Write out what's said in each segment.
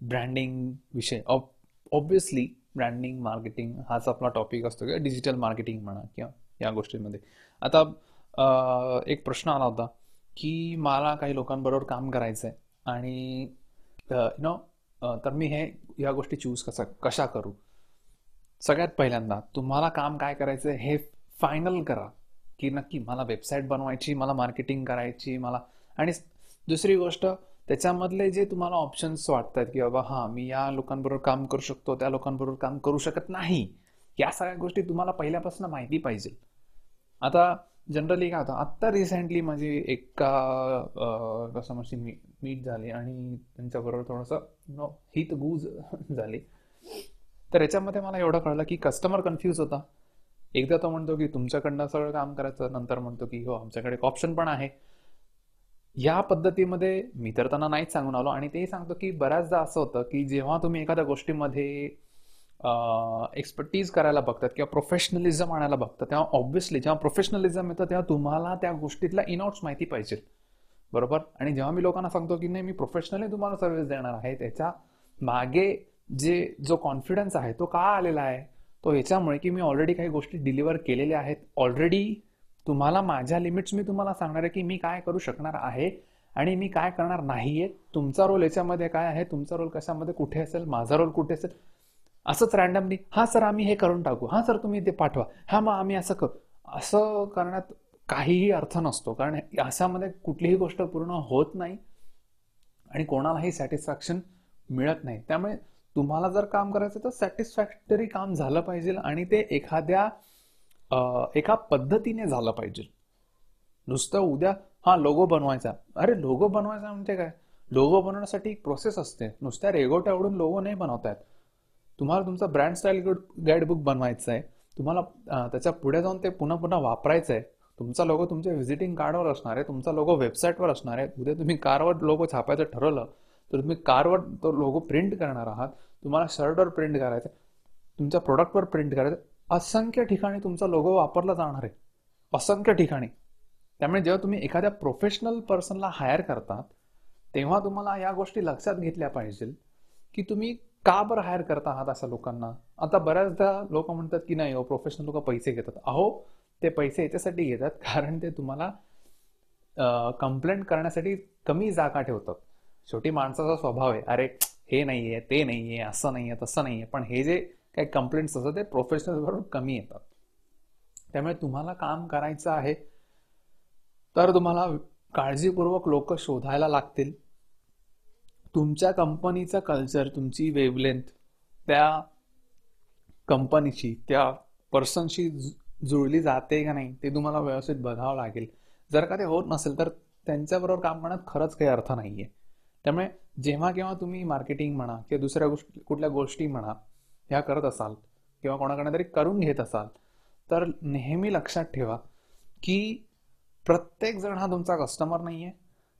Branding विषय obviously branding marketing हाच आपला टॉपिक असतो किंवा डिजिटल मार्केटिंग म्हणा किंवा या गोष्टींमध्ये. आता एक प्रश्न आला होता की मला काही लोकांबरोबर काम करायचं आहे आणि यु नो तर मी हे या गोष्टी चूज कसा कशा करू? सगळ्यात पहिल्यांदा तुम्हाला काम काय करायचं हे फायनल करा की नक्की मला वेबसाईट बनवायची मला मार्केटिंग करायची मला आणि दुसरी गोष्ट त्याच्यामधले जे तुम्हाला ऑप्शन्स वाटतात की बाबा हां मी या लोकांबरोबर काम करू शकतो त्या लोकांबरोबर काम करू शकत नाही या सगळ्या गोष्टी तुम्हाला पहिल्यापासून माहिती पाहिजे. आता जनरली काय होतं आत्ता रिसेंटली माझी म्हणजे एका कस्टमरची मी मीट झाली आणि त्यांच्याबरोबर थोडंसं नो हित गुज झाली. तर याच्यामध्ये मला एवढं कळलं की कस्टमर कन्फ्यूज होता. एकदा तो म्हणतो की तुमच्याकडनं सगळं काम करायचं. नंतर म्हणतो की हो आमच्याकडे एक ऑप्शन पण आहे. या पद्धतीमध्ये मी तर त्यांना नाहीच सांगून आलो आणि ते सांगतो की बऱ्याचदा असं होतं की जेव्हा तुम्ही एखाद्या गोष्टीमध्ये एक्सपर्टीज करायला बघतात किंवा प्रोफेशनलिझम आणायला बघतात तेव्हा ऑब्व्हियसली जेव्हा प्रोफेशनलिझम येतं तेव्हा तुम्हाला त्या गोष्टीतला इनआउट्स माहिती पाहिजे. बरोबर? आणि जेव्हा मी लोकांना सांगतो की नाही मी प्रोफेशनली तुम्हाला सर्व्हिस देणार आहे त्याच्यामागे जे जो कॉन्फिडन्स आहे तो का आलेला आहे? तो याच्यामुळे की मी ऑलरेडी काही गोष्टी डिलिव्हर केलेल्या आहेत ऑलरेडी तुम्हाला माझ्या लिमिट्स मी तुम्हाला सांगणार आहे की मी काय करू शकणार आहे आणि मी काय करणार नाहीये. तुमचा रोल याच्यामध्ये काय आहे? तुमचा रोल कशामध्ये कुठे असेल? माझा रोल कुठे असेल? असंच रॅन्डमली हा सर आम्ही हे करून टाकू. हा सर तुम्ही ते पाठवा. हा मग आम्ही असं करू. असं करण्यात काहीही अर्थ नसतो. कारण अशामध्ये कुठलीही गोष्ट पूर्ण होत नाही आणि कोणालाही सॅटिस्फॅक्शन मिळत नाही. त्यामुळे तुम्हाला जर काम करायचं तर सॅटिस्फॅक्टरी काम झालं पाहिजे आणि ते एखाद्या एका पद्धतीने झालं पाहिजे. नुसतं उद्या हा लोगो बनवायचा. अरे लोगो बनवायचा म्हणजे काय? लोगो बनवण्यासाठी एक प्रोसेस असते. नुसत्या रेगोट्या आवडून लोगो नाही बनवतायत. तुम्हाला तुमचा ब्रँड स्टाईल गाईडबुक बनवायचं आहे तुम्हाला त्याच्या पुढे जाऊन ते पुन्हा पुन्हा वापरायचं आहे तुमचा लोगो तुमच्या व्हिजिटिंग कार्डवर असणार आहे. तुमचा लोगो वेबसाईटवर असणार आहे. उद्या तुम्ही कारवर लोगो छापायचं ठरवलं तर तुम्ही कारवर तो लोगो प्रिंट करणार आहात. तुम्हाला शर्टवर प्रिंट करायचं तुमच्या प्रोडक्टवर प्रिंट करायचं असंख्य ठिकाणी तुमचा लोगो वापरला जाणार आहे. असंख्य ठिकाणी. त्यामुळे जेव्हा तुम्ही एखाद्या प्रोफेशनल पर्सनला हायर करतात तेव्हा तुम्हाला या गोष्टी लक्षात घेतल्या पाहिजे की तुम्ही का बरं हायर करता आहात अशा लोकांना? आता बऱ्याचदा लोक म्हणतात की नाही हो प्रोफेशनल लोक पैसे घेतात. अहो ते पैसे याच्यासाठी घेतात कारण ते तुम्हाला कंप्लेंट करण्यासाठी कमी जागा ठेवतात. शेवटी माणसाचा स्वभाव आहे. अरे हे नाही आहे ते नाही आहे असं नाही आहे तसं नाही आहे पण हे जे काही कंप्लेंट्स असतात ते प्रोफेशनल बरोबर कमी येतात. त्यामुळे तुम्हाला काम करायचं आहे तर तुम्हाला काळजीपूर्वक लोक शोधायला लागतील. तुमच्या कंपनीचं कल्चर तुमची वेवलेंथ त्या कंपनीची त्या पर्सनशी जुळली जाते का नाही ते तुम्हाला व्यवस्थित बघावं लागेल. जर का ते होत नसेल तर त्यांच्याबरोबर काम करण्यात खरंच काही अर्थ नाहीये. त्यामुळे जेव्हा केव्हा तुम्ही मार्केटिंग म्हणा किंवा दुसऱ्या गोष्टी कुठल्या गोष्टी म्हणा ह्या करत असाल किंवा कोणाकडे तरी करून घेत असाल तर नेहमी लक्षात ठेवा की प्रत्येक जण हा तुमचा कस्टमर नाही आहे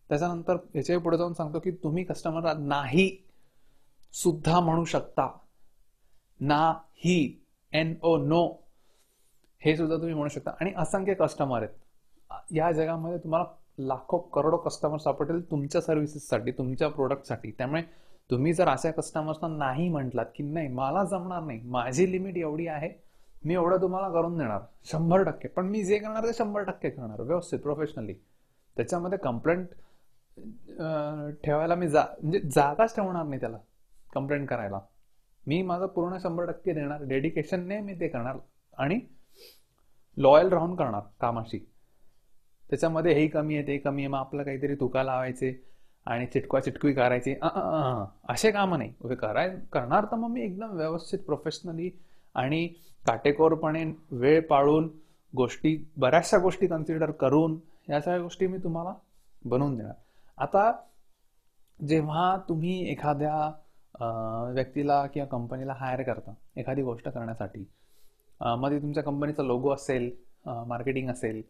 त्याच्यानंतर याच्यापुढे जाऊन सांगतो की तुम्ही कस्टमरला नाही सुद्धा म्हणू शकता. ना ही एन ओ नो हे सुद्धा तुम्ही म्हणू शकता. आणि असंख्य कस्टमर आहेत. या जगामध्ये तुम्हाला लाखो करोडो कस्टमर सापडतील तुमच्या सर्व्हिसेससाठी तुमच्या प्रोडक्टसाठी त्यामुळे तुम्ही जर अशा कस्टमर्सना नाही म्हटलात की नाही मला जमणार नाही माझी लिमिट एवढी आहे मी एवढं तुम्हाला करून देणार शंभर टक्के. पण मी जे करणार ते शंभर टक्के करणार व्यवस्थित प्रोफेशनली त्याच्यामध्ये कंप्लेंट ठेवायला मी जा म्हणजे जागाच ठेवणार नाही त्याला कंप्लेंट करायला. मी माझं पूर्ण शंभर टक्के देणार डेडिकेशनने मी ते करणार आणि लॉयल राहून करणार कामाशी. त्याच्यामध्ये हे कमी आहे ते कमी आहे मग आपलं काहीतरी तुका लावायचे. आणि चिटकवा चिटकवी करायची. असे कामं नाही. कराय करणार तर मग मी एकदम व्यवस्थित प्रोफेशनली आणि काटेकोरपणे वेळ पाळून गोष्टी बऱ्याचशा गोष्टी कन्सिडर करून या सगळ्या गोष्टी मी तुम्हाला बनवून देणार. आता जेव्हा तुम्ही एखाद्या व्यक्तीला किंवा कंपनीला हायर करता एखादी गोष्ट करण्यासाठी मध्ये तुमच्या कंपनीचा लोगो असेल मार्केटिंग असेल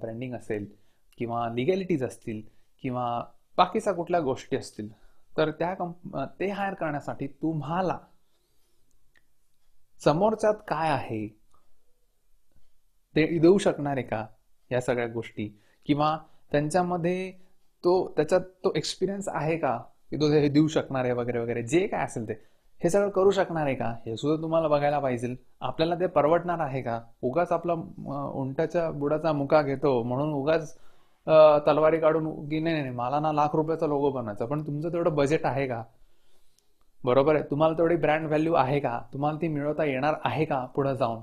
ब्रँडिंग असेल किंवा लिगॅलिटीज असतील किंवा बाकीच्या कुठल्या गोष्टी असतील तर त्या कंप ते हायर करण्यासाठी तुम्हाला समोरच्यात काय आहे ते देऊ शकणार आहे का या सगळ्या गोष्टी? किंवा त्यांच्यामध्ये तो त्याच्यात तो एक्सपिरियन्स आहे का की तो हे देऊ शकणार आहे वगैरे वगैरे जे काय असेल ते. हे सगळं करू शकणार आहे का? हे सुद्धा तुम्हाला बघायला पाहिजे. आपल्याला ते परवडणार आहे का? उगाच आपला उंटाच्या बुडाचा मुका घेतो म्हणून उगाच तलवारी काढून की नाही नाही मला ना लाख रुपयाचा लोगो बनवायचा पण तुमचं तेवढं बजेट आहे का? बरोबर आहे. तुम्हाला तेवढी ब्रँड व्हॅल्यू आहे का? तुम्हाला ती मिळवता येणार आहे का पुढे जाऊन?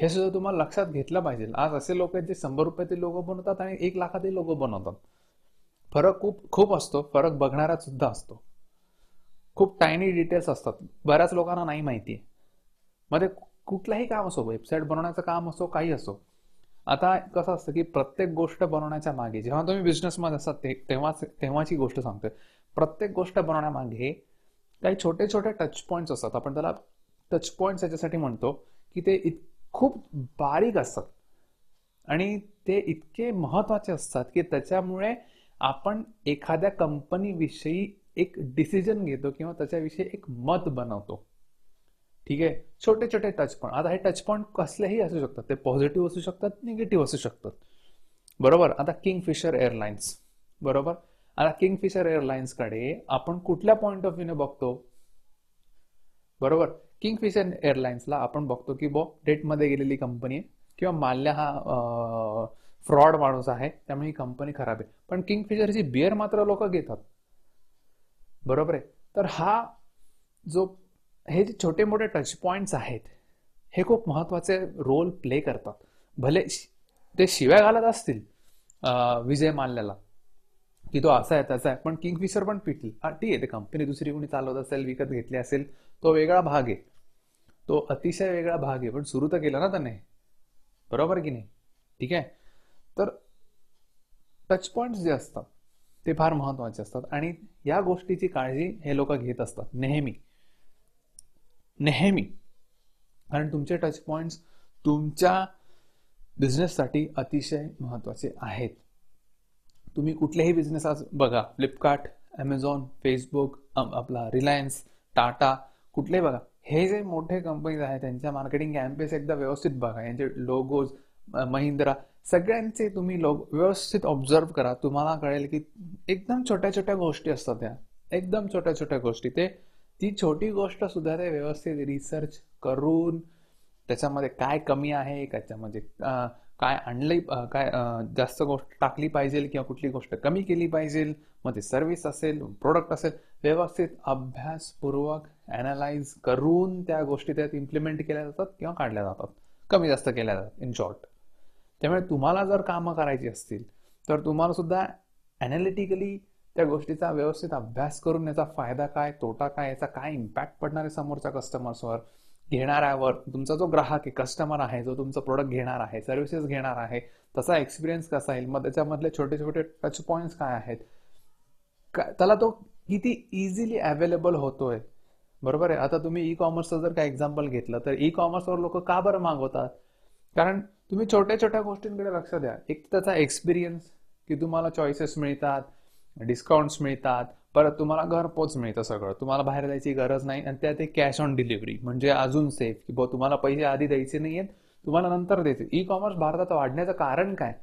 हे सुद्धा तुम्हाला लक्षात घेतलं पाहिजे. आज असे लोक आहेत जे शंभर रुपयातील लोगो बनवतात आणि एक लाखातील लोगो बनवतात. फरक खूप खूप असतो. फरक बघणारा सुद्धा असतो. खूप टायनी डिटेल्स असतात. बऱ्याच लोकांना नाही माहिती आहे मध्ये कुठलंही काम असो वेबसाईट बनवण्याचं काम असो काही असो आता कसं असतं की प्रत्येक गोष्ट बनवण्याच्या मागे जेव्हा तुम्ही बिझनेसमध्ये असतात ते तेव्हाच तेव्हाची गोष्ट सांगतोय. प्रत्येक गोष्ट बनवण्यामागे काही छोटे छोटे टच पॉईंट्स असतात. आपण त्याला टच पॉईंट्स याच्यासाठी म्हणतो की ते इत खूप बारीक असतात. आणि ते इतके महत्त्वाचे असतात की त्याच्यामुळे आपण एखाद्या कंपनीविषयी एक डिसिजन घेतो किंवा त्याच्याविषयी एक मत बनवतो. ठीक आहे? छोटे छोटे टच पॉईंट आता हे टच पॉईंट कसलेही असू शकतात. ते पॉझिटिव्ह असू शकतात निगेटिव्ह असू शकतात. बरोबर? आता किंगफिशर एअरलाइन्स बरोबर? आता किंगफिशर एअरलाइन्सकडे आपण कुठल्या पॉईंट ऑफ व्ह्यूने बघतो? बरोबर? किंगफिशर एअरलाइन्सला आपण बघतो की बो डेटमध्ये गेलेली कंपनी आहे. किंवा माल्या हा फ्रॉड माणूस आहे. त्यामुळे ही कंपनी खराब आहे. पण किंगफिशरची बिअर मात्र लोक घेतात. बरोबर आहे? तर हा जो हे जे छोटे मोठे टच पॉईंट्स आहेत हे खूप महत्त्वाचे रोल प्ले करतात. भले ते शिव्या घालत असतील विजय माल्याला की तो असा आहे त्याचा आहे पण किंगफिशर पण पिटली. ठीक आहे ते कंपनी दुसरी कोणी चालवत असेल विकत घेतली असेल तो वेगळा भाग आहे. तो अतिशय वेगळा भाग आहे पण सुरू तर केला ना त्याने. बरोबर की नाही? ठीक आहे? तर टच पॉईंट्स जे असतात ते फार महत्त्वाचे असतात. आणि या गोष्टीची काळजी हे लोक घेत असतात नेहमी. नेहमी. कारण तुमचे टच पॉईंट्स तुमच्या बिझनेससाठी अतिशय महत्त्वाचे आहेत. तुम्ही कुठलेही बिझनेस आज बघा फ्लिपकार्ट ॲमेझॉन फेसबुक आपला रिलायन्स टाटा कुठले बघा. हे जे मोठे कंपनीज आहेत त्यांच्या मार्केटिंग कॅम्पेस एकदा व्यवस्थित बघा. यांचे लोगोज महिंद्रा सगळ्यांचे तुम्ही लोग व्यवस्थित ऑब्झर्व करा. तुम्हाला कळेल की एकदम छोट्या छोट्या गोष्टी असतात त्या. एकदम छोट्या छोट्या गोष्टी. ते ती छोटी गोष्ट सुद्धा ते व्यवस्थित रिसर्च करून त्याच्यामध्ये काय कमी आहे त्याच्यामध्ये काय आणलंय काय जास्त गोष्ट टाकली पाहिजे किंवा कुठली गोष्ट कमी केली पाहिजे मग ते सर्व्हिस असेल प्रोडक्ट असेल व्यवस्थित अभ्यासपूर्वक अनालाइज करून त्या गोष्टी त्यात इम्प्लिमेंट केल्या जातात किंवा काढल्या जातात. कमी जास्त केल्या जातात इन शॉर्ट त्यामुळे तुम्हाला जर कामं करायची असतील तर तुम्हाला सुद्धा अनालिटिकली त्या गोष्टीचा व्यवस्थित अभ्यास करून याचा फायदा काय तोटा काय याचा काय इम्पॅक्ट पडणार आहे समोरच्या कस्टमर्सवर घेणाऱ्यावर तुमचा जो ग्राहक आहे कस्टमर आहे जो तुमचं प्रोडक्ट घेणार आहे सर्व्हिसेस घेणार आहे तसा एक्सपिरियन्स कसा येईल? मग त्याच्यामधले छोटे छोटे टच पॉईंट्स काय आहेत? त्याला तो किती इझिली अवेलेबल होतोय. बरोबर आहे? आता तुम्ही ई कॉमर्सचं जर काय एक्झाम्पल घेतलं तर ई कॉमर्सवर लोक का बरं मागवतात? कारण तुम्ही छोट्या छोट्या गोष्टींकडे लक्ष द्या. एक त्याचा एक्सपिरियन्स की तुम्हाला चॉईसेस मिळतात डिस्काउंट्स मिळतात. परत तुम्हाला घरपोच मिळतं सगळं. तुम्हाला बाहेर जायची गरज नाही आणि त्यात एक कॅश ऑन डिलिव्हरी म्हणजे अजून सेफ की बा तुम्हाला पैसे आधी द्यायचे नाही आहेत तुम्हाला नंतर द्यायचे. ई कॉमर्स भारतात वाढण्याचं कारण काय?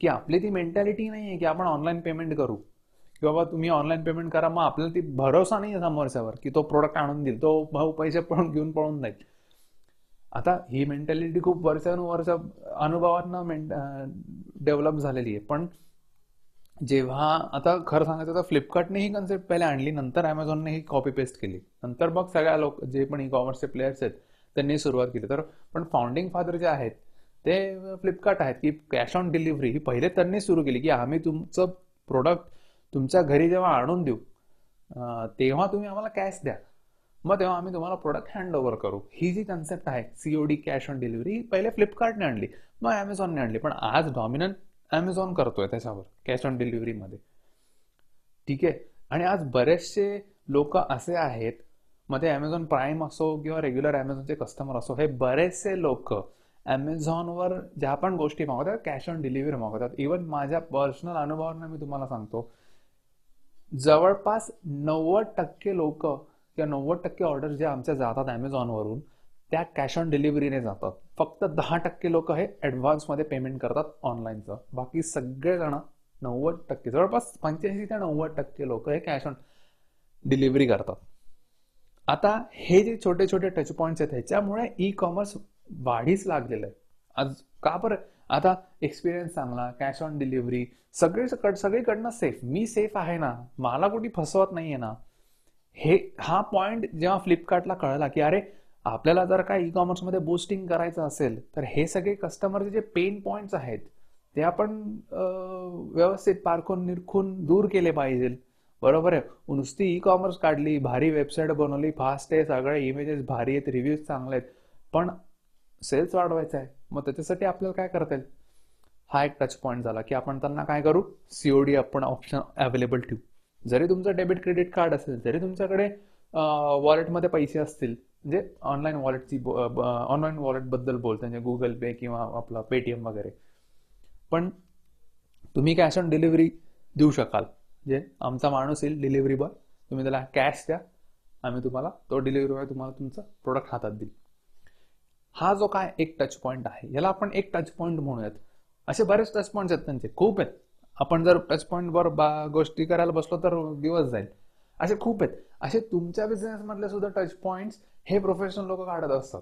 की आपली ती मेंटॅलिटी नाही आहे की आपण ऑनलाईन पेमेंट करू. की बाबा तुम्ही ऑनलाईन पेमेंट करा मग आपल्याला ती भरोसा नाही आहे समोरच्यावर की तो प्रोडक्ट आणून देईल. तो भाऊ पैसे पळून घेऊन पळून जाईल. आता ही मेंटॅलिटी खूप वर्षानुवर्ष अनुभवांना डेव्हलप झालेली आहे. पण जेव्हा आता खरं सांगायचं तर फ्लिपकार्टने ही कन्सेप्ट पहिले आणली नंतर अमेझॉनने ही कॉपी पेस्ट केली. नंतर मग सगळ्या लोक जे पण ई कॉमर्सचे प्लेयर्स आहेत त्यांनी सुरुवात केली. तर पण फाउंडिंग फादर जे आहेत ते फ्लिपकार्ट आहेत की कॅश ऑन डिलिव्हरी ही पहिले त्यांनी सुरू केली की आम्ही तुमचं प्रोडक्ट तुमच्या घरी जेव्हा आणून देऊ तेव्हा तुम्ही आम्हाला कॅश द्या. मग तेव्हा आम्ही तुम्हाला प्रोडक्ट हँड ओव्हर करू. ही जी कन्सेप्ट आहे सीओडी कॅश ऑन डिलिव्हरी ही पहिले फ्लिपकार्टने आणली मग ॲमेझॉनने आणली. पण आज डॉमिनंट ॲमेझॉन करतोय त्याच्यावर कॅश ऑन डिलिव्हरीमध्ये ठीक आहे? आणि आज बरेचसे लोक असे आहेत मध्ये ॲमेझॉन प्राईम असो किंवा रेग्युलर ॲमेझॉनचे कस्टमर असो हे बरेचसे लोक ॲमेझॉनवर ज्या पण गोष्टी मागवतात कॅश ऑन डिलिव्हरी मागवतात. इवन माझ्या पर्सनल अनुभवानं मी तुम्हाला सांगतो जवळपास नव्वद टक्के लोक किंवा नव्वद टक्के ऑर्डर जे आमच्या जातात ॲमेझॉनवरून त्या कॅश ऑन डिलिव्हरीने जातात. फक्त दहा टक्के लोक हे ॲडव्हान्समध्ये पेमेंट करतात ऑनलाईनचं बाकी सगळेजण नव्वद टक्के जवळपास पंच्याऐंशी ते नव्वद टक्के लोक हे कॅश ऑन डिलिव्हरी करतात. आता हे जे छोटे छोटे टच पॉईंट्स आहेत ह्याच्यामुळे ई कॉमर्स वाढीच लागलेलं आहे. आज का बरं? आता एक्सपिरियन्स चांगला कॅश ऑन डिलिव्हरी सगळे सगळीकडनं सेफ मी सेफ आहे ना? मला कुठे फसवत नाहीये ना? हे हा पॉइंट जेव्हा फ्लिपकार्टला कळला की अरे आपल्याला जर काय ई कॉमर्समध्ये बूस्टिंग करायचं असेल तर हे सगळे कस्टमरचे जे पेन पॉईंट्स आहेत ते आपण व्यवस्थित पारखून निरखून दूर केले पाहिजे. बरोबर आहे? नुसती ई कॉमर्स काढली भारी वेबसाईट बनवली फास्ट आहे सगळे इमेजेस भारी आहेत रिव्ह्यूज चांगले आहेत. पण सेल्स वाढवायचा आहे मग त्याच्यासाठी आपल्याला काय करता येईल? हा एक टच पॉईंट झाला की आपण त्यांना काय करू? सीओडी आपण ऑप्शन अवेलेबल ठेवू. जरी तुमचं डेबिट क्रेडिट कार्ड असेल जरी तुमच्याकडे वॉलेटमध्ये पैसे असतील म्हणजे ऑनलाईन वॉलेटची ऑनलाईन वॉलेटबद्दल बोलतो म्हणजे गुगल पे किंवा आपला पेटीएम वगैरे. पण तुम्ही कॅश ऑन डिलिव्हरी देऊ शकाल. जे आमचा माणूस येईल डिलिव्हरी बॉय तुम्ही त्याला कॅश द्या आम्ही तुम्हाला तो डिलिव्हरी बॉय तुम्हाला तुमचा प्रोडक्ट हातात देईल. हा जो काय एक टच पॉईंट आहे याला आपण एक टच पॉईंट म्हणूयात. असे बरेच टच पॉईंट आहेत त्यांचे खूप आहेत. आपण जर टच पॉईंटवर बा गोष्टी करायला बसलो तर दिवस जाईल. असे खूप आहेत. असे तुमच्या बिझनेसमधले सुद्धा टच पॉइंट हे प्रोफेशनल लोक काढत असतात.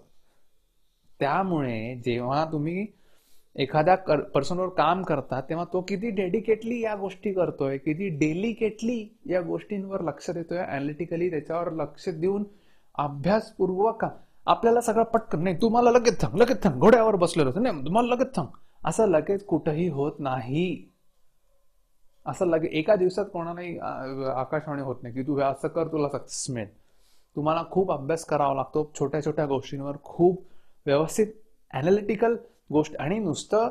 त्यामुळे जेव्हा तुम्ही एखाद्या पर्सनवर काम करता तेव्हा तो किती डेडिकेटली या गोष्टी करतोय किती डेलिकेटली या गोष्टींवर लक्ष देतोय अनालिटिकली त्याच्यावर लक्ष देऊन अभ्यासपूर्वक आपल्याला सगळं पटकन नाही तुम्हाला लगेच थांब लगेच थांब घोड्यावर बसलेलो नाही तुम्हाला लगेच थांब. असं लगेच कुठंही होत नाही. असं लगे एका दिवसात कोणालाही आकाशवाणी होत नाही की तू हे असं कर तुला सक्सेस मिळेल. तुम्हाला खूप अभ्यास करावा लागतो छोट्या छोट्या गोष्टींवर खूप व्यवस्थित अनालिटिकल गोष्ट. आणि नुसतं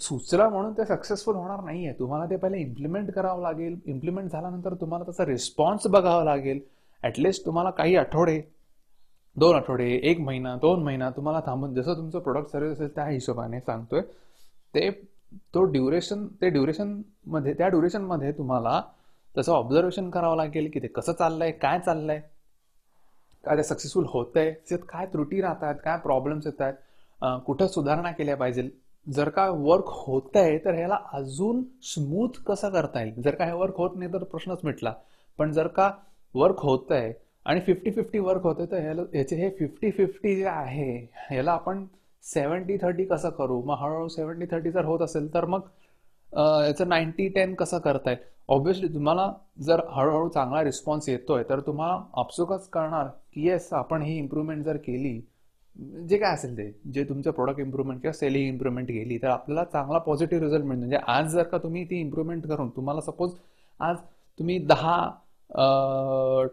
सुचला म्हणून ते सक्सेसफुल होणार नाही आहे तुम्हाला ते पहिले इम्प्लिमेंट करावं लागेल. इम्प्लिमेंट झाल्यानंतर तुम्हाला त्याचा रिस्पॉन्स बघावा लागेल. ॲटलिस्ट तुम्हाला काही आठवडे दोन आठवडे एक महिना दोन महिना तुम्हाला थांबून जसं तुमचं प्रोडक्ट सर्व्हिस असेल त्या हिशोबाने सांगतोय ते तो ड्युरेशन ते ड्युरेशनमध्ये त्या ड्युरेशनमध्ये तुम्हाला तसं ऑब्झर्वेशन करावं लागेल की ते कसं चाललंय काय चाललंय काय ते सक्सेसफुल होत आहे त्याच्यात काय त्रुटी राहतात काय प्रॉब्लेम्स येत आहेत कुठं सुधारणा केल्या पाहिजे. जर का वर्क होत आहे तर ह्याला अजून स्मूथ कसं करता येईल? जर का हे वर्क होत नाही तर प्रश्नच मिटला. पण जर का वर्क होत आहे आणि फिफ्टी फिफ्टी वर्क होते तर ह्याला ह्याचे हे फिफ्टी फिफ्टी जे आहे ह्याला आपण सेवन्टी थर्टी कसं करू? मग हळूहळू सेवन्टी थर्टी जर होत असेल तर मग याचं नाईन्टी टेन कसं करताय? ऑब्व्हियसली तुम्हाला जर हळूहळू चांगला रिस्पॉन्स येतोय तर तुम्हाला आपसुकच कळणार की येस आपण ही इम्प्रूव्हमेंट जर केली जे काय असेल ते जे तुमचं प्रोडक्ट इम्प्रूव्हमेंट किंवा सेलिंग इम्प्रूव्हमेंट केली तर आपल्याला चांगला पॉझिटिव्ह रिझल्ट मिळतो म्हणजे आज जर का तुम्ही ती इम्प्रूव्हमेंट करून तुम्हाला सपोज आज तुम्ही दहा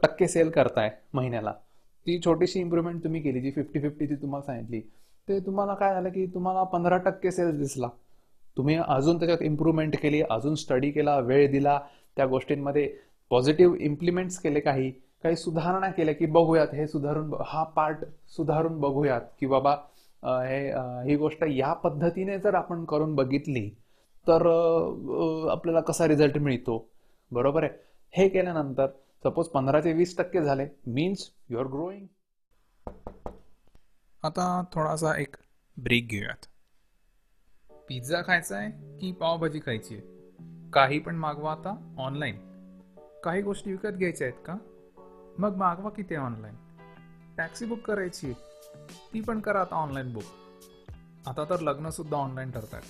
टक्के सेल करताय महिन्याला ती छोटीशी इम्प्रुव्हमेंट तुम्ही केली जी फिफ्टी फिफ्टी ती तुम्हाला सांगितली ते तुम्हाला काय झालं की तुम्हाला पंधरा टक्के सेल्स दिसला. तुम्ही अजून त्याच्यात इम्प्रूव्हमेंट केली अजून स्टडी केला वेळ दिला त्या गोष्टींमध्ये पॉझिटिव्ह इम्प्लिमेंट्स केले काही काही सुधारणा केल्या की बघूयात हे सुधारून हा पार्ट सुधारून बघूयात की बाबा हे ही गोष्ट या पद्धतीने जर आपण करून बघितली तर आपल्याला कसा रिझल्ट मिळतो? बरोबर आहे? हे केल्यानंतर सपोज पंधरा ते वीस टक्के झाले मीन्स युअर ग्रोईंग आता थोडासा एक ब्रेक घेऊयात. पिझ्झा खायचा आहे की पावभाजी खायची आहे? काही पण मागवा आता ऑनलाईन काही गोष्टी विकत घ्यायच्या आहेत का? मग मागवा किती ऑनलाईन टॅक्सी बुक करायची ती पण करा आता ऑनलाईन बुक आता तर लग्नसुद्धा ऑनलाईन ठरतात.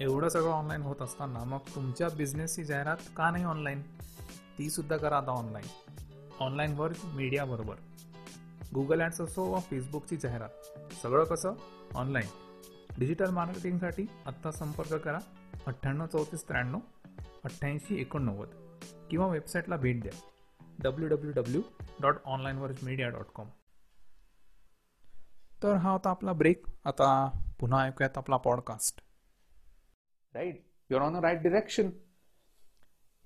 एवढं सगळं ऑनलाईन होत असताना मग तुमच्या बिझनेसची जाहिरात का नाही ऑनलाईन ती सुद्धा करा आता ऑनलाईन ऑनलाईनवर मीडियाबरोबर गुगल ॲड्स असो व फेसबुकची जाहिरात. सगळं कसं? ऑनलाईन डिजिटल मार्केटिंगसाठी आत्ता संपर्क करा अठ्ठ्याण्णव चौतीस त्र्याण्णव अठ्ठ्याऐंशी एकोणनव्वद किंवा वेबसाईटला भेट द्या. W W W dot online verge media dot com तर हा होता आपला ब्रेक आता पुन्हा ऐकूयात आपला podcast right your on right direction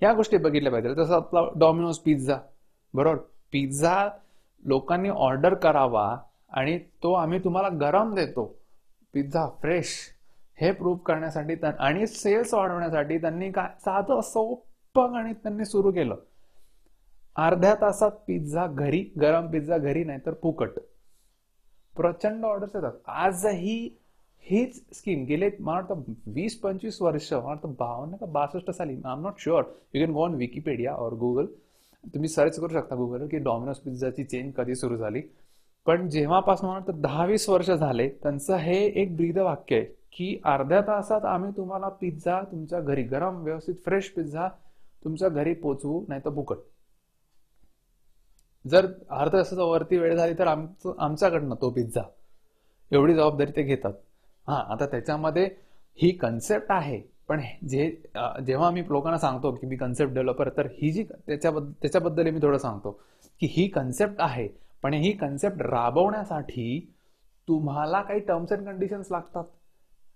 ह्या गोष्टी बघितल्या पाहिजे. जसं आपला डॉमिनोज पिझ्झा बरोबर? पिझ्झा लोकांनी ऑर्डर करावा आणि तो आम्ही तुम्हाला गरम देतो. Pizza fresh. हे प्रूव्ह करण्यासाठी आणि सेल्स वाढवण्यासाठी त्यांनी काय साधं सोपं गणित त्यांनी सुरू केलं. अर्ध्या तासात पिझ्झा घरी गरम पिझ्झा घरी नाही तर फुकट. प्रचंड ऑर्डर्स येतात. आजही हीच स्कीम गेले मला वाटतं वीस पंचवीस वर्ष मला वाटतं बावन्न का बासष्ट साली I am not sure you can go on Wikipedia और गुगल तुम्ही सर्च करू शकता गुगलवर की डॉमिनोज पिझ्झाची चेन कधी सुरू झाली. पण जेव्हापासून तर दहा वीस वर्ष झाले त्यांचं हे एक ब्रीद वाक्य आहे की अर्ध्या तासात आम्ही तुम्हाला पिझ्झा तुमच्या घरी गरम व्यवस्थित फ्रेश पिझ्झा तुमच्या घरी पोचवू नाही तर फुकट. जर अर्ध्या तासाचा वरती वेळ झाली तर आमचं आमच्याकडनं तो पिझ्झा एवढी जबाबदारी ते घेतात. हा आता त्याच्यामध्ये ही कन्सेप्ट आहे. पण जे जेव्हा मी लोकांना सांगतो की मी कन्सेप्ट डेव्हलपर तर ही जी त्याच्याबद्दल त्याच्याबद्दल मी थोडं सांगतो की ही कन्सेप्ट आहे पण ही कन्सेप्ट राबवण्यासाठी तुम्हाला काही टर्म्स अँड कंडिशन्स लागतात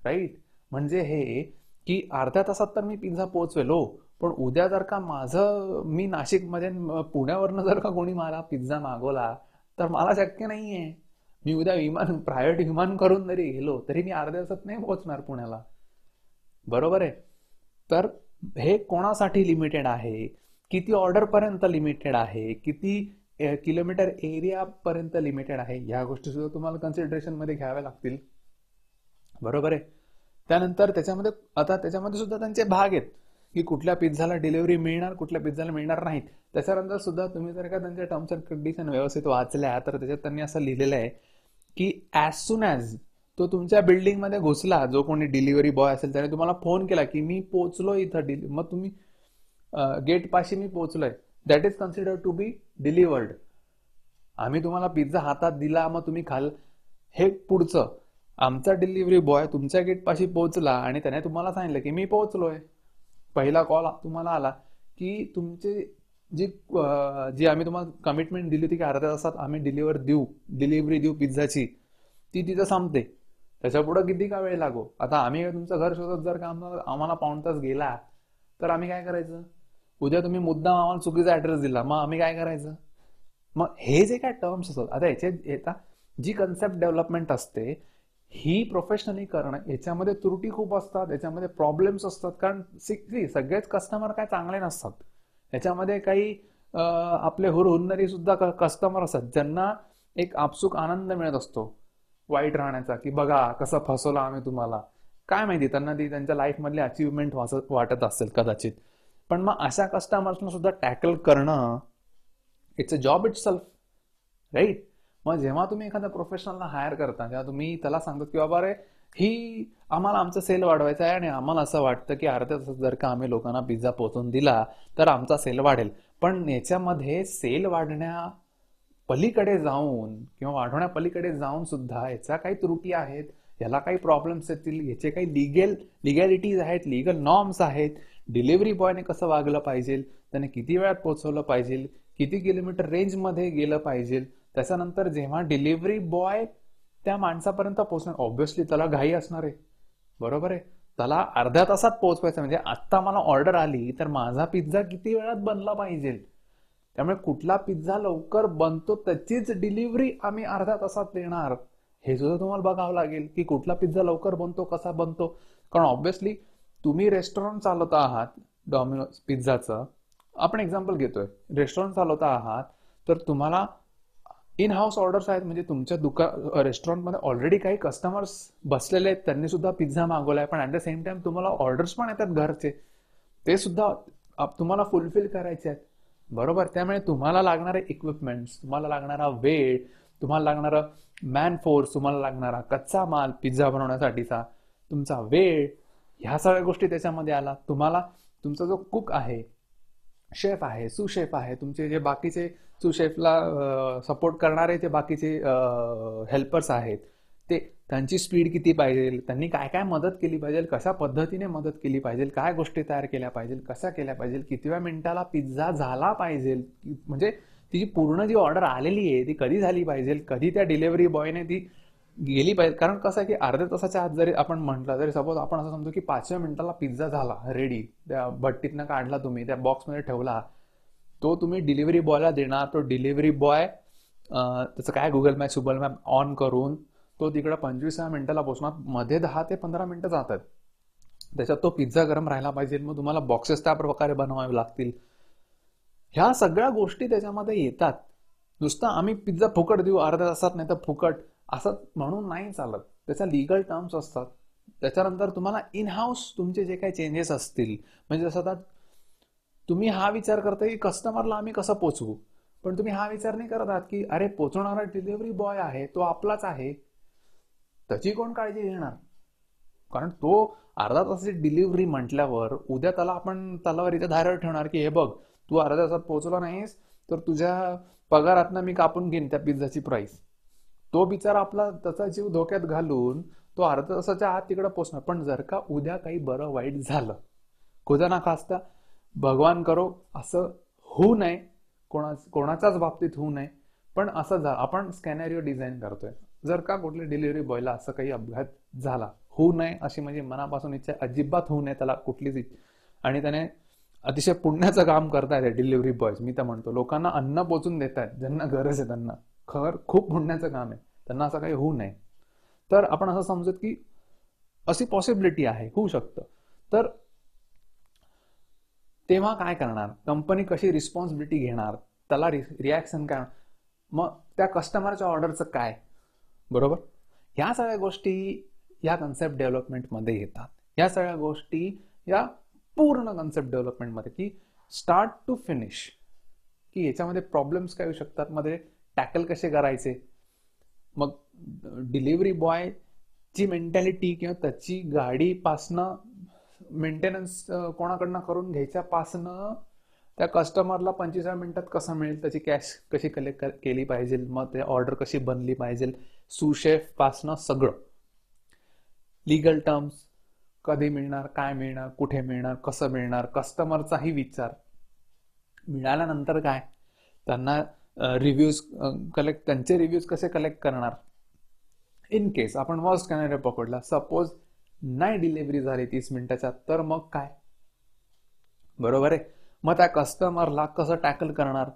राईट म्हणजे हे की अर्ध्या तासात तर मी पिझ्झा पोहोचवेलो हो. पण उद्या जर का माझं मी नाशिकमध्ये म्हणजे पुण्यावरनं जर का कोणी मला पिझ्झा मागवला तर मला शक्य नाहीये. मी उद्या विमान प्रायव्हेट विमान करून जरी गेलो तरी मी अर्ध्या तासात नाही पोहोचणार पुण्याला. बरोबर आहे? तर हे कोणासाठी लिमिटेड आहे? किती ऑर्डर पर्यंत लिमिटेड आहे? किती किलोमीटर एरिया पर्यंत लिमिटेड आहे? ह्या गोष्टी सुद्धा तुम्हाला कन्सिडरेशनमध्ये घ्याव्या लागतील. बरोबर आहे? त्यानंतर त्याच्यामध्ये आता त्याच्यामध्ये सुद्धा त्यांचे भाग आहेत की कुठल्या पिझ्झाला डिलिव्हरी मिळणार कुठल्या पिझ्झाला मिळणार नाही त्याच्यानंतर सुद्धा तुम्ही जर का त्यांच्या टर्म्स अँड कंडिशन व्यवस्थित वाचल्या तर त्याच्यात त्यांनी असं लिहिलेलं आहे की ॲज सुन ॲज तो तुमच्या बिल्डिंगमध्ये घुसला जो कोणी डिलिव्हरी बॉय असेल त्याने तुम्हाला फोन केला की मी पोचलो इथं डिलि मग तुम्ही गेट पाशी मी पोचलोय. That is consider to be delivered आम्ही तुम्हाला पिझ्झा हातात दिला मग तुम्ही खाल. हे पुढचं. आमचा डिलिव्हरी बॉय तुमच्या गेट पाशी पोहोचला आणि त्याने तुम्हाला सांगितलं की मी पोहोचलोय पहिला कॉल तुम्हाला आला की तुमची जी जी आम्ही तुम्हाला कमिटमेंट दिली होती की अर्ध्या तासात आम्ही डिलिव्हर देऊ डिलिव्हरी देऊ पिझ्झाची ती तिथं संपते. त्याच्या पुढे किती का वेळ लागो? आता आम्ही तुमचं घर शोधत जर का आम्हाला पाऊण तास गेला तर आम्ही काय करायचं? उद्या तुम्ही मुद्दाम आम्हाला चुकीचा ऍड्रेस दिला मग आम्ही काय करायचं? मग हे जे काय टर्म्स असतात आता याचे येता जी कन्सेप्ट डेव्हलपमेंट असते ही प्रोफेशनली करणं याच्यामध्ये त्रुटी खूप असतात याच्यामध्ये प्रॉब्लेम्स असतात. कारण सी सगळेच कस्टमर काय चांगले नसतात. याच्यामध्ये काही आपले हुरहुन्नरी सुद्धा कस्टमर असतात ज्यांना एक आपसूक आनंद मिळत असतो. वाईट राहण्याचा की बघा कसं फसवलं आम्ही तुम्हाला. काय माहिती त्यांना ती त्यांच्या लाईफमधली अचिव्हमेंट वाटत असेल कदाचित. पण मग अशा कस्टमर्सना सुद्धा टॅकल करणं it's a job itself right मग जेव्हा तुम्ही एखाद्या प्रोफेशनलला हायर करता तेव्हा तुम्ही त्याला सांगता की बाबा रे ही आम्हाला आमचं सेल वाढवायचं आहे आणि आम्हाला असं वाटतं की अर्ध्या तासात जर का आम्ही लोकांना पिझ्झा पोहोचून दिला तर आमचा सेल वाढेल. पण याच्यामध्ये सेल वाढण्या पलीकडे जाऊन किंवा वाढवण्या पलीकडे जाऊन सुद्धा याचा काही त्रुटी आहेत याला काही प्रॉब्लेम्स येतील याचे काही लिगल लिगॅलिटीज आहेत लिगल नॉर्म्स आहेत. डिलिव्हरी बॉयने कसं वागलं पाहिजे? त्याने किती वेळात पोहोचवलं पाहिजे? किती किलोमीटर रेंजमध्ये गेलं पाहिजे? त्याच्यानंतर जेव्हा डिलिव्हरी बॉय त्या माणसापर्यंत पोहोचणार ऑब्व्हियसली त्याला घाई असणार आहे. बरोबर आहे? त्याला अर्ध्या तासात पोहोचवायचं म्हणजे आत्ता मला ऑर्डर आली तर माझा पिझ्झा किती वेळात बनला पाहिजे? त्यामुळे कुठला पिझ्झा लवकर बनतो त्याचीच डिलिव्हरी आम्ही अर्धा तासात देणार. हे सुद्धा तुम्हाला बघावं लागेल की कुठला पिझ्झा लवकर बनतो कसा बनतो. कारण ऑब्व्हियसली तुम्ही रेस्टॉरंट चालवता आहात डॉमिनोज पिझ्झाचं आपण एक्झाम्पल घेतोय. रेस्टॉरंट चालवता आहात तर तुम्हाला इन हाऊस ऑर्डर्स आहेत. म्हणजे तुमच्या दुकान रेस्टॉरंटमध्ये ऑलरेडी काही कस्टमर्स बसलेले आहेत. त्यांनी सुद्धा पिझ्झा मागवलाय. पण ॲट द सेम टाइम तुम्हाला ऑर्डर्स पण येतात घरचे. ते सुद्धा आप- तुम्हाला फुलफिल करायचे आहेत. बरोबर? त्यामुळे तुम्हाला लागणारे इक्विपमेंट्स तुम्हाला लागणारा वेळ तुम्हाला लागणारा मॅन फोर्स तुम्हाला लागणारा कच्चा माल पिझ्झा बनवण्यासाठीचा तुमचा वेळ ह्या सगळ्या गोष्टी त्याच्यामध्ये आला. तुम्हाला तुमचा जो कुक आहे शेफ आहे सुशेफ आहे तुमचे जे बाकीचे सुशेफला सपोर्ट करणारे जे बाकीचे हेल्पर्स आहेत ते त्यांची स्पीड किती पाहिजे? त्यांनी काय काय मदत केली पाहिजे? कशा पद्धतीने मदत केली पाहिजे? काय गोष्टी तयार केल्या पाहिजे? कशा केल्या पाहिजे? कितव्या मिनिटाला पिझ्झा झाला पाहिजे? म्हणजे तिची पूर्ण जी ऑर्डर आलेली आहे ती कधी झाली पाहिजे? कधी त्या डिलिव्हरी बॉयने ती गेली पाहिजे? कारण कसं आहे की अर्ध्या तासाच्या आत जरी आपण म्हटलं तरी सपोज आपण असं समजू की पाचव्या मिनिटाला पिझ्झा झाला रेडी त्या भट्टीतनं काढला तुम्ही त्या बॉक्समध्ये ठेवला तो तुम्ही डिलिव्हरी बॉयला देणार. तो डिलिव्हरी बॉय त्याचं काय गुगल मॅप सुगल मॅप ऑन करून तो तिकडं पंचवीसव्या मिनिटाला पोचणार मध्ये दहा ते पंधरा मिनिटं जातात. त्याच्यात तो पिझ्झा गरम राहायला पाहिजे. मग तुम्हाला बॉक्सेस त्या प्रकारे बनवावे लागतील. ह्या सगळ्या गोष्टी त्याच्यामध्ये येतात. नुसतं आम्ही पिझ्झा फुकट देऊ अर्ध्या तासात नाही तर फुकट. असं म्हणून नाही चालत. त्याच्या लिगल टर्म्स असतात. त्याच्यानंतर तुम्हाला इन हाऊस तुमचे जे काही चेंजेस असतील. म्हणजे जसं आता तुम्ही हा विचार करता की कस्टमरला आम्ही कसं पोचवू? पण तुम्ही हा विचार नाही करत आहात की अरे पोचवणारा डिलिव्हरी बॉय आहे तो आपलाच आहे. त्याची कोण काळजी घेणार? कारण तो अर्धा तासाची डिलिव्हरी म्हटल्यावर उद्या त्याला आपण त्याला इथे ठेवणार की हे बघ तू अर्ध्या तासात पोहोचला नाहीस तर तुझ्या पगारातनं मी कापून घेईन त्या पिझ्झाची प्राइस तो बिचारा आपला त्याचा जीव धोक्यात घालून तो अर्ध्या तासाच्या आत तिकडे पोचणार पण जर का उद्या काही बरं वाईट झालं खुदा ना खासता भगवान करो असं होऊ नये कोणा कोणाच्याच बाबतीत होऊ नये पण असं जा आपण स्कॅनॅरिओ डिझाईन करतोय. जर का कुठल्या डिलिव्हरी बॉयला असं काही अपघात झाला होऊ नये अशी म्हणजे मनापासून इच्छा अजिबात होऊ नये त्याला कुठलीच आणि त्याने अतिशय पुण्याचं काम करतायत डिलिव्हरी बॉयज मी तर म्हणतो. लोकांना अन्न पोचून देत आहेत ज्यांना गरज आहे त्यांना. खर खूप पुण्याचं काम आहे. त्यांना असं काही होऊ नये. तर आपण असं समजत की अशी पॉसिबिलिटी आहे होऊ शकतं. तर तेव्हा काय करणार? कंपनी कशी रिस्पॉन्सिबिलिटी घेणार? त्याला रिॲक्शन काय? मग त्या कस्टमरच्या ऑर्डरचं काय? बरोबर? ह्या सगळ्या गोष्टी या कन्सेप्ट डेव्हलपमेंटमध्ये येतात. या सगळ्या गोष्टी या पूर्ण कन्सेप्ट डेव्हलपमेंटमध्ये की स्टार्ट टू फिनिश की याच्यामध्ये प्रॉब्लेम्स काय येऊ शकतात? मध्ये टॅकल कसे करायचे? मग डिलिव्हरी बॉय ची मेंटॅलिटी किंवा त्याची गाडीपासनं मेंटेनन्स कोणाकडनं करून घ्यायच्या पासनं त्या कस्टमरला पंचवीसा मिनिटात कसं मिळेल? त्याची कॅश कशी कलेक्ट केली पाहिजे? मग ते ऑर्डर कशी बनली पाहिजे? सुशेफ पासनं सगळं. लिगल टर्म्स कधी मिळणार काय मिळणार कुठे मिळणार कसं मिळणार कस्टमरचाही विचार. मिळाल्यानंतर काय? त्यांना रिव्ह्यूज कलेक्ट त्यांचे रिव्ह्यूज कसे कलेक्ट करणार? इन केस आपण वर्स्ट कॅनेरे पकडला सपोज नाही डिलिव्हरी झाली तीस मिनिटाच्या तर मग काय? बरोबर आहे? मग त्या कस्टमरला कसं टॅकल करणार?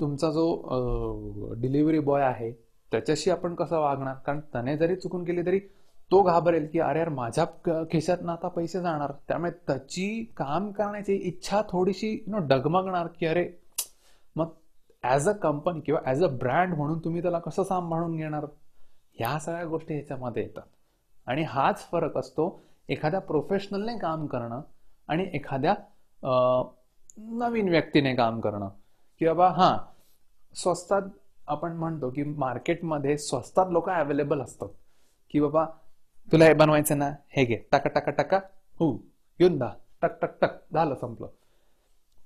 तुमचा जो डिलिव्हरी बॉय आहे त्याच्याशी आपण कसं वागणार? कारण त्याने जरी चुकून केली तरी तो घाबरेल की अरे यार माझ्या खिशात ना आता पैसे जाणार. त्यामुळे त्याची काम करण्याची इच्छा थोडीशी नो डगमगणार की अरे मग ॲज अ कंपनी किंवा ॲज अ ब्रँड म्हणून तुम्ही त्याला कसं सांभाळून घेणार? ह्या सगळ्या गोष्टी ह्याच्यामध्ये येतात. आणि हाच फरक असतो एखाद्या प्रोफेशनलने काम करणं आणि एखाद्या नवीन व्यक्तीने काम करणं. की बाबा हां स्वस्तात आपण म्हणतो की मार्केटमध्ये स्वस्तात लोक अवेलेबल असतात. की बाबा तुला हे बनवायचं ना हे घे. टाका टका टका हो येऊन दा टक टक टक झालं संपलं.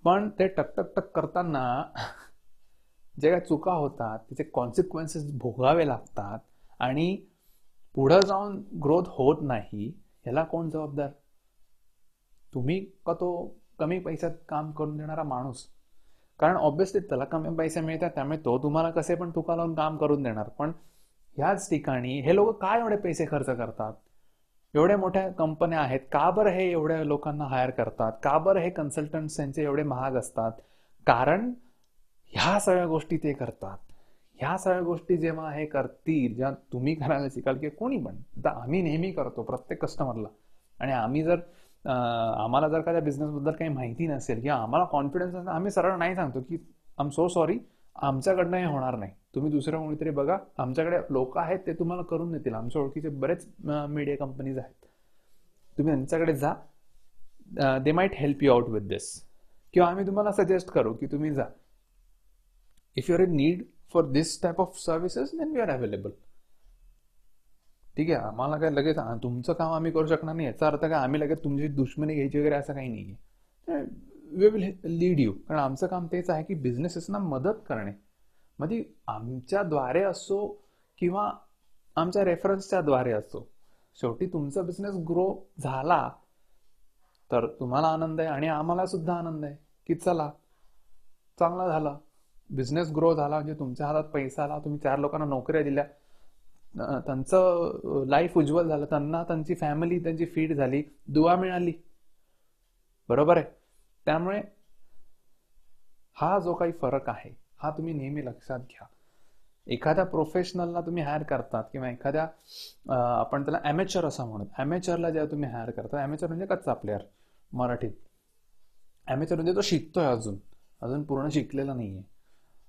पण ते टक टक टक करताना जे काय चुका होतात त्याचे कॉन्सिक्वेन्सेस भोगावे लागतात आणि पुढं जाऊन ग्रोथ होत नाही याला कोण जबाबदार? तुम्ही का तो कमी पैशात काम करून देणारा माणूस? कारण ऑब्व्हियसली त्याला कमी पैसे मिळतात त्यामुळे तो तुम्हाला कसे पण तुका लावून काम करून देणार. पण ह्याच ठिकाणी हे लोक काय एवढे पैसे खर्च करतात? एवढ्या मोठ्या कंपन्या आहेत का बरं हे एवढ्या लोकांना हायर करतात? का बरं हे कन्सल्टंट्स त्यांचे एवढे महाग असतात? कारण ह्या सगळ्या गोष्टी ते करतात. ह्या सगळ्या गोष्टी जेव्हा हे करतील जेव्हा तुम्ही करायला शिकाल किंवा कोणी पण तर आम्ही नेहमी करतो प्रत्येक कस्टमरला आणि आम्ही जर आम्हाला जर का त्या बिझनेसबद्दल काही माहिती नसेल किंवा आम्हाला कॉन्फिडन्स नसेल आम्ही सरळ नाही सांगतो की आम सो सॉरी आमच्याकडनं हे होणार नाही. तुम्ही दुसरं कोणीतरी बघा आमच्याकडे लोक आहेत ते तुम्हाला करून देतील. आमच्या ओळखीचे बरेच मीडिया कंपनीज आहेत. तुम्ही त्यांच्याकडे जा. They might help you out with this किंवा आम्ही तुम्हाला सजेस्ट करू की तुम्ही जा. If you are in need for this type of services then we are available ठीक आहे आम्हाला काय लगेच तुमचं काम आम्ही करू शकणार नाही. याचा अर्थ काय आम्ही लगेच तुमची दुश्मनी घ्यायची वगैरे असं काही नाही आहे वी विल लीड यू कारण आमचं काम तेच आहे की बिझनेसेसना मदत करणे. म्हणजे आमच्याद्वारे असो किंवा आमच्या रेफरन्सच्या द्वारे असतो शेवटी तुमचा बिझनेस ग्रो झाला तर तुम्हाला आनंद आहे आणि आम्हाला सुद्धा आनंद आहे की चला चांगला झाला. बिझनेस ग्रो झाला म्हणजे तुमच्या हातात पैसा आला तुम्ही चार लोकांना नोकऱ्या दिल्या. त्यांचं लाईफ उज्ज्वल झालं. त्यांना त्यांची फॅमिली त्यांची फीड झाली. दुवा मिळाली. बरोबर आहे? त्यामुळे हा जो काही फरक आहे हा तुम्ही नेहमी लक्षात घ्या. एखाद्या प्रोफेशनलला तुम्ही हायर करतात किंवा एखाद्या आपण त्याला ॲमेचर असं म्हणत ॲमेचरला जेव्हा तुम्ही हायर करता ॲमेचर म्हणजे कच्चा प्लेअर मराठीत. ॲमेचर म्हणजे तो शिकतोय अजून. अजून पूर्ण शिकलेला नाहीये.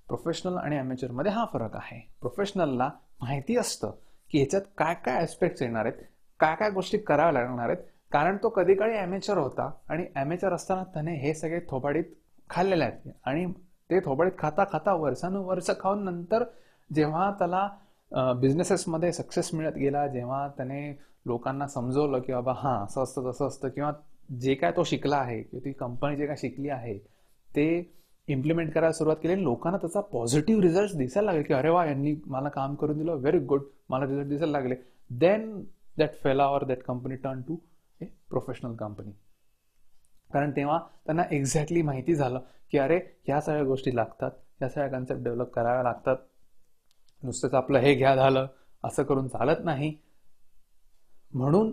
प्रोफेशनल आणि ॲमेचरमध्ये हा फरक आहे. प्रोफेशनलला माहिती असतं की ह्याच्यात काय काय ॲस्पेक्ट्स येणार आहेत काय काय गोष्टी कराव्या लागणार आहेत. कारण तो कधी काळी ॲमेचर होता आणि ॲमेचर असताना त्याने हे सगळे थोबाडीत खाल्लेले आहेत. आणि ते थोबाडीत खाता खाता वर्षानुवर्ष खाऊन नंतर जेव्हा त्याला बिझनेसेसमध्ये सक्सेस मिळत गेला जेव्हा त्याने लोकांना समजवलं की बाबा हां असं असतं तसं असतं किंवा जे काय तो शिकला आहे किंवा ती कंपनी जे काय शिकली आहे ते इम्प्लिमेंट करायला सुरुवात केली आणि लोकांना त्याचा पॉझिटिव्ह रिझल्ट दिसायला लागले की अरे वा यांनी मला काम करून दिलं व्हेरी गुड मला रिझल्ट दिसायला लागले. Then that fella or that company turn to a professional company कारण तेव्हा त्यांना एक्झॅक्टली माहिती झालं की अरे ह्या सगळ्या गोष्टी लागतात ह्या सगळ्या कन्सेप्ट डेव्हलप कराव्या लागतात. नुसतंच आपलं हे घ्या झालं असं करून चालत नाही. म्हणून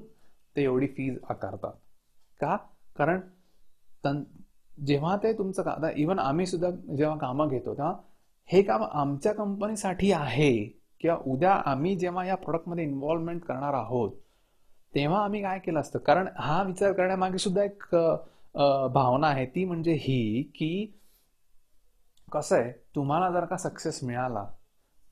ते एवढी फीज आकारतात. का? कारण जेव्हा ते तुमचं का आता इवन आम्ही सुद्धा जेव्हा कामं घेतो तेव्हा हे काम आमच्या कंपनीसाठी आहे किंवा उद्या आम्ही जेव्हा या प्रोडक्टमध्ये इन्व्हॉल्वमेंट करणार आहोत तेव्हा आम्ही काय केलं असतं? कारण हा विचार करण्यामागे सुद्धा एक भावना आहे. ती म्हणजे ही की कसं आहे तुम्हाला जर का सक्सेस मिळाला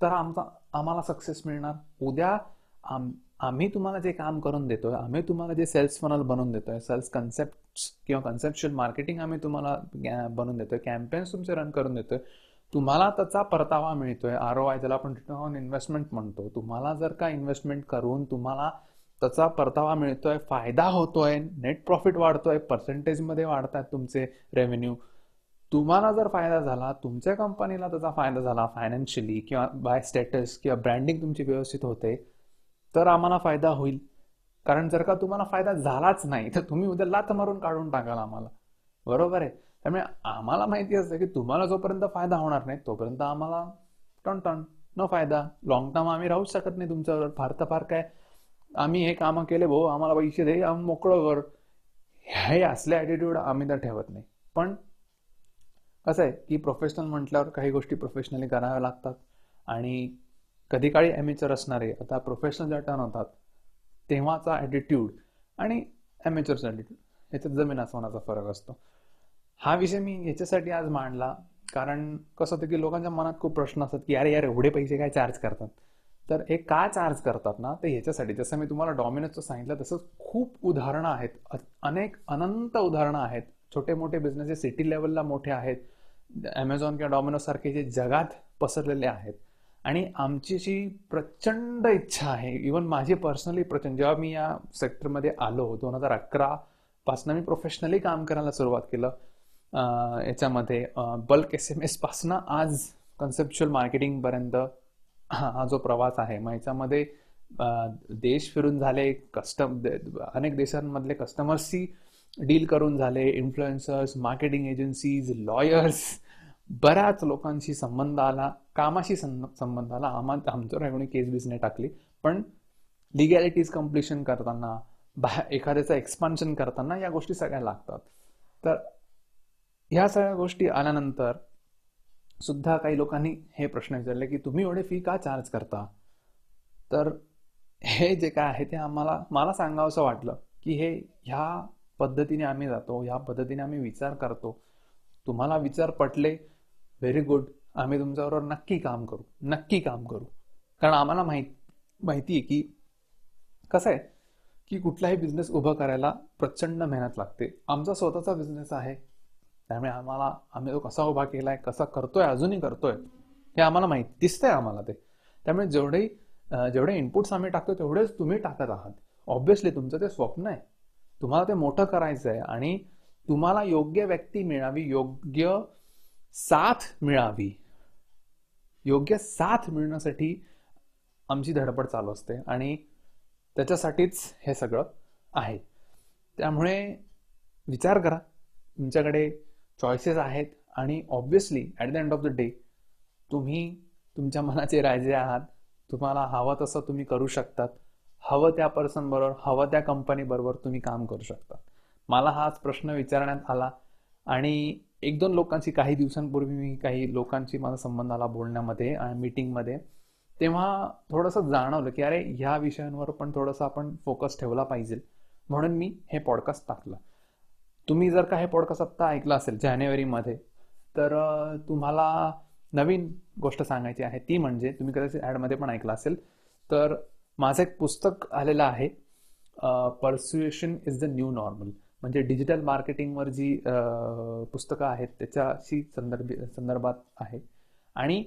तर आमचा आम्हाला सक्सेस मिळणार. उद्या आम आम्ही तुम्हाला जे काम करून देतोय आम्ही तुम्हाला जे सेल्स फनल बनवून देतोय सेल्स कन्सेप्ट किंवा कन्सेप्च्युअल मार्केटिंग आम्ही तुम्हाला बनवून देतोय. कॅम्पेन्स तुमचे रन करून देतोय. तुम्हाला त्याचा परतावा मिळतोय. आर ओ आय त्याला आपण रिटर्न ऑन इन्व्हेस्टमेंट म्हणतो. तुम्हाला जर का इन्व्हेस्टमेंट करून तुम्हाला त्याचा परतावा मिळतोय फायदा होतोय नेट प्रॉफिट वाढतोय पर्सेंटेजमध्ये वाढतात तुमचे रेव्हेन्यू तुम्हाला जर फायदा झाला तुमच्या कंपनीला त्याचा फायदा झाला फायनान्शियली किंवा बाय स्टेटस किंवा ब्रँडिंग तुमची व्यवस्थित होते तर आम्हाला फायदा होईल. कारण जर का तुम्हाला फायदा झालाच नाही तर तुम्ही उद्या लाथ मारून काढून टाकाल आम्हाला. बरोबर आहे. त्यामुळे आम्हाला माहिती असतं की तुम्हाला जोपर्यंत फायदा होणार नाही तोपर्यंत आम्हाला टन टन न फायदा. लॉंग टर्म आम्ही राहूच शकत नाही तुमच्यावर. फार तर फार काय आम्ही हे कामं केले भाऊ आम्हाला पैसे दे आम्ही मोकळं कर हे असले ॲटिट्यूड आम्ही तर ठेवत नाही. पण कसं आहे की प्रोफेशनल म्हटल्यावर काही गोष्टी प्रोफेशनली कराव्या लागतात. आणि कधी काळी ॲमेचर असणारे आता प्रोफेशनल ज्या टर्न होतात तेव्हाचा ॲटिट्यूड आणि ॲमेचरचा ॲटिट्यूड ह्याच्यात जमीन आसमानाचा फरक असतो. हा विषय मी याच्यासाठी आज मांडला कारण कसं होतं की लोकांच्या मनात खूप प्रश्न असतात की अरे यार एवढे पैसे काय चार्ज करतात? तर हे का चार्ज करतात ना ते ह्याच्यासाठी जसं मी तुम्हाला डॉमिनोजचं सांगितलं तसंच खूप उदाहरणं आहेत. अनेक अनंत उदाहरणं आहेत. छोटे मोठे बिझनेसेस सिटी लेवलला मोठे आहेत. ॲमेझॉन किंवा डॉमिनोज सारखे जे जगात पसरलेले आहेत. आणि आमची अशी प्रचंड इच्छा आहे इवन माझी पर्सनली प्रचंड जेव्हा मी या सेक्टरमध्ये आलो दोन हजार अकरा पासनं मी प्रोफेशनली काम करायला सुरुवात केलं. याच्यामध्ये बल्क एस एम एस पासनं आज कन्सेप्च्युअल मार्केटिंग पर्यंत हा जो प्रवास आहे मग याच्यामध्ये देश फिरून झाले कस्टम अनेक देशांमधले कस्टमर्सशी डील करून झाले इन्फ्लुएन्सर्स मार्केटिंग एजन्सीज लॉयर्स बऱ्याच लोकांशी संबंध आला कामाशी संबंध आला. आम्हा आमच्यावर कोणी केस बिझने टाकली. पण लिगॅलिटीज कम्प्लिशन करताना बा एखाद्याचं एक्सपान्शन करताना या गोष्टी सगळ्या लागतात. तर ह्या सगळ्या गोष्टी आल्यानंतर सुद्धा काही लोकांनी हे प्रश्न विचारले की तुम्ही एवढे फी का चार्ज करता? तर हे जे काय आहे ते आम्हाला मला सांगावंसं वाटलं की हे ह्या पद्धतीने आम्ही जातो ह्या पद्धतीने आम्ही विचार करतो. तुम्हाला विचार पटले व्हेरी गुड आम्ही तुमच्याबरोबर नक्की काम करू. नक्की काम करू. कारण आम्हाला माहीत माहिती आहे की कसं आहे की कुठलाही बिझनेस उभं करायला प्रचंड मेहनत लागते. आमचा स्वतःचा बिझनेस आहे. त्यामुळे आम्हाला आम्ही तो कसा उभा केला आहे कसा करतोय अजूनही करतोय हे आम्हाला माहिती दिसतंय आम्हाला ते. त्यामुळे जेवढे जेवढे इनपुट्स आम्ही टाकतो तेवढेच तुम्ही टाकत आहात. ऑब्व्हियसली तुमचं ते स्वप्न आहे. तुम्हाला ते मोठं करायचं आहे आणि तुम्हाला योग्य व्यक्ती मिळावी योग्य साथ मिळावी. योग्य साथ मिळण्यासाठी आमची धडपड चालू असते आणि त्याच्यासाठीच हे सगळं आहे. त्यामुळे विचार करा. तुमच्याकडे चॉईसेस आहेत आणि obviously at the end of the day तुम्ही तुमच्या मनाचे राजे आहात. तुम्हाला हवं तसं तुम्ही करू शकतात. हवं त्या पर्सनबरोबर हवं त्या कंपनीबरोबर तुम्ही काम करू शकता मला हाच प्रश्न विचारण्यात आला आणि एक दोन लोकांची काही दिवसांपूर्वी मी काही लोकांची माझा संबंध आला बोलण्यामध्ये आणि मीटिंगमध्ये तेव्हा थोडंसं जाणवलं की अरे ह्या विषयांवर पण थोडंसं आपण फोकस ठेवला पाहिजे. म्हणून मी हे पॉडकास्ट टाकलं. तुम्ही जर का हे पॉडकास्ट आत्ता ऐकलं असेल जानेवारीमध्ये तर तुम्हाला नवीन गोष्ट सांगायची आहे. ती म्हणजे तुम्ही कदाचित ॲडमध्ये पण ऐकलं असेल तर माझं एक पुस्तक आलेलं आहे persuasion is the new normal म्हणजे डिजिटल मार्केटिंगवर जी पुस्तकं आहेत त्याच्याशी संदर्भ संदर्भात आहे. आणि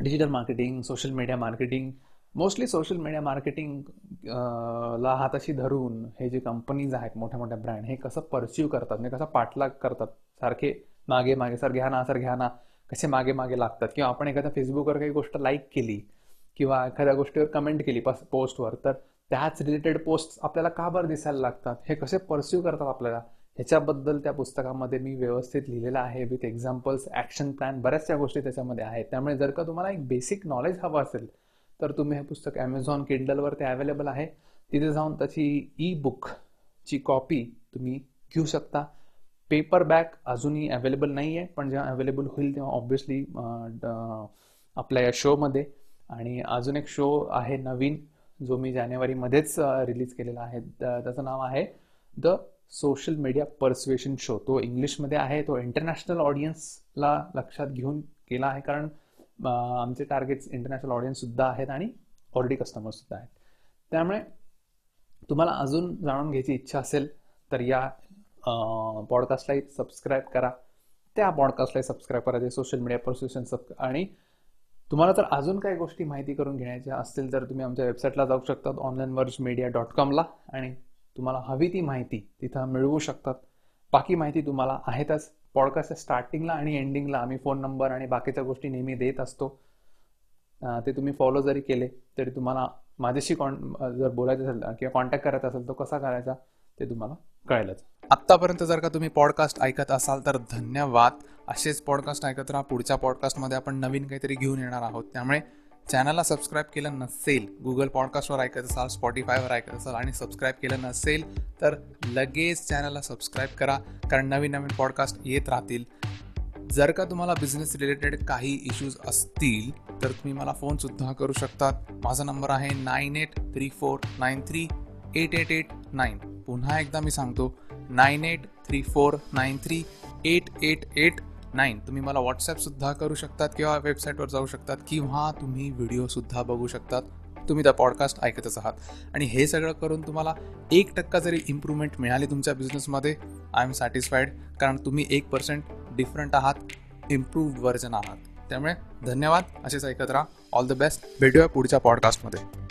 digital marketing social media marketing mostly social media marketing ला हाताशी धरून हे जे कंपनीज आहेत मोठ्या मोठ्या ब्रँड हे कसं परस्यू करतात म्हणजे कसं पाठलाग करतात सारखे मागे मागे सर घ्या ना सर घ्या ना कसे मागे मागे लागतात? किंवा आपण एखाद्या फेसबुकवर काही गोष्ट लाईक केली किंवा एखाद्या गोष्टीवर कमेंट केली पोस्टवर तर त्याच रिलेटेड पोस्ट आपल्याला का बरं दिसायला लागतात? हे कसे परस्यू करतात आपल्याला? ह्याच्याबद्दल त्या पुस्तकामध्ये मी व्यवस्थित लिहिलेलं आहे विथ एक्झाम्पल्स ॲक्शन प्लॅन बऱ्याचशा गोष्टी त्याच्यामध्ये आहेत. त्यामुळे जर का तुम्हाला एक बेसिक नॉलेज हवं असेल तर तुम्ही हे पुस्तक ॲमेझॉन किंडलवर ते अवेलेबल आहे. तिथे जाऊन त्याची ई बुकची कॉपी तुम्ही घेऊ शकता. पेपर बॅक अजूनही अवेलेबल नाही आहे पण जेव्हा अवेलेबल होईल तेव्हा ऑब्व्हियसली आपल्या या शोमध्ये आणि अजून एक शो आहे नवीन जो मी जानेवारीमध्येच रिलीज केलेला आहे त्याचं नाव आहे the social media persuasion show तो इंग्लिशमध्ये आहे तो इंटरनॅशनल ऑडियन्सला लक्षात घेऊन केला आहे कारण आमचे टार्गेट्स इंटरनॅशनल ऑडियन्ससुद्धा आहेत आणि ऑलरेडी कस्टमर्ससुद्धा आहेत. त्यामुळे तुम्हाला अजून जाणून घ्यायची इच्छा असेल तर या पॉडकास्टलाही सबस्क्राईब करा. त्या पॉडकास्टलाही सबस्क्राईब करा जे सोशल मीडिया परस्युएशन सब आणि तुम्हाला जर अजून काही गोष्टी माहिती करून घेण्याच्या असतील तर तुम्ही आमच्या वेबसाईटला जाऊ शकतात ऑनलाईन वर्ज मीडिया डॉट कॉमला आणि तुम्हाला हवी ती माहिती तिथं मिळवू शकतात. बाकी माहिती तुम्हाला आहेतच. पॉडकास्टच्या स्टार्टिंगला आणि एंडिंगला आम्ही फोन नंबर आणि बाकीच्या गोष्टी नेहमी देत असतो. ते तुम्ही फॉलो जरी केले तरी तुम्हाला माझ्याशी कॉन जर बोलायचं असेल किंवा कॉन्टॅक्ट करायचा असेल तो कसा करायचा ते तुम्हाला कळेलच. आत्तापर्यंत जर का तुम्ही पॉडकास्ट ऐकत असाल तर धन्यवाद. असेच पॉडकास्ट ऐकत राहा. पुढच्या पॉडकास्टमध्ये आपण नवीन काहीतरी घेऊन येणार आहोत. त्यामुळे चॅनलला सबस्क्राईब केलं नसेल गुगल पॉडकास्टवर ऐकत असाल स्पॉटीफायवर ऐकत असाल आणि सबस्क्राईब केलं नसेल तर लगेच चॅनलला सबस्क्राईब करा. कारण नवीन नवीन पॉडकास्ट येत राहतील. जर का तुम्हाला बिझनेस रिलेटेड काही इश्यूज असतील तर तुम्ही मला फोनसुद्धा करू शकतात. माझा नंबर आहे nine eight three four nine three eight eight eight nine पुन्हा एकदा मी सांगतो nine eight three four nine three eight eight eight nine तुम्ही मला व्हॉट्सॲपसुद्धा करू शकतात किंवा वेबसाईटवर जाऊ शकतात किंवा तुम्ही व्हिडिओसुद्धा बघू शकतात. तुम्ही त्या पॉडकास्ट ऐकतच आहात. आणि हे सगळं करून तुम्हाला एक टक्का जरी इम्प्रूव्हमेंट मिळाली तुमच्या बिझनेसमध्ये आय एम सॅटिस्फाईड कारण तुम्ही एक पर्सेंट डिफरंट आहात इम्प्रूव व्हर्जन आहात. त्यामुळे धन्यवाद. असेच ऐकत राहा. ऑल द बेस्ट भेटूया पुढच्या पॉडकास्टमध्ये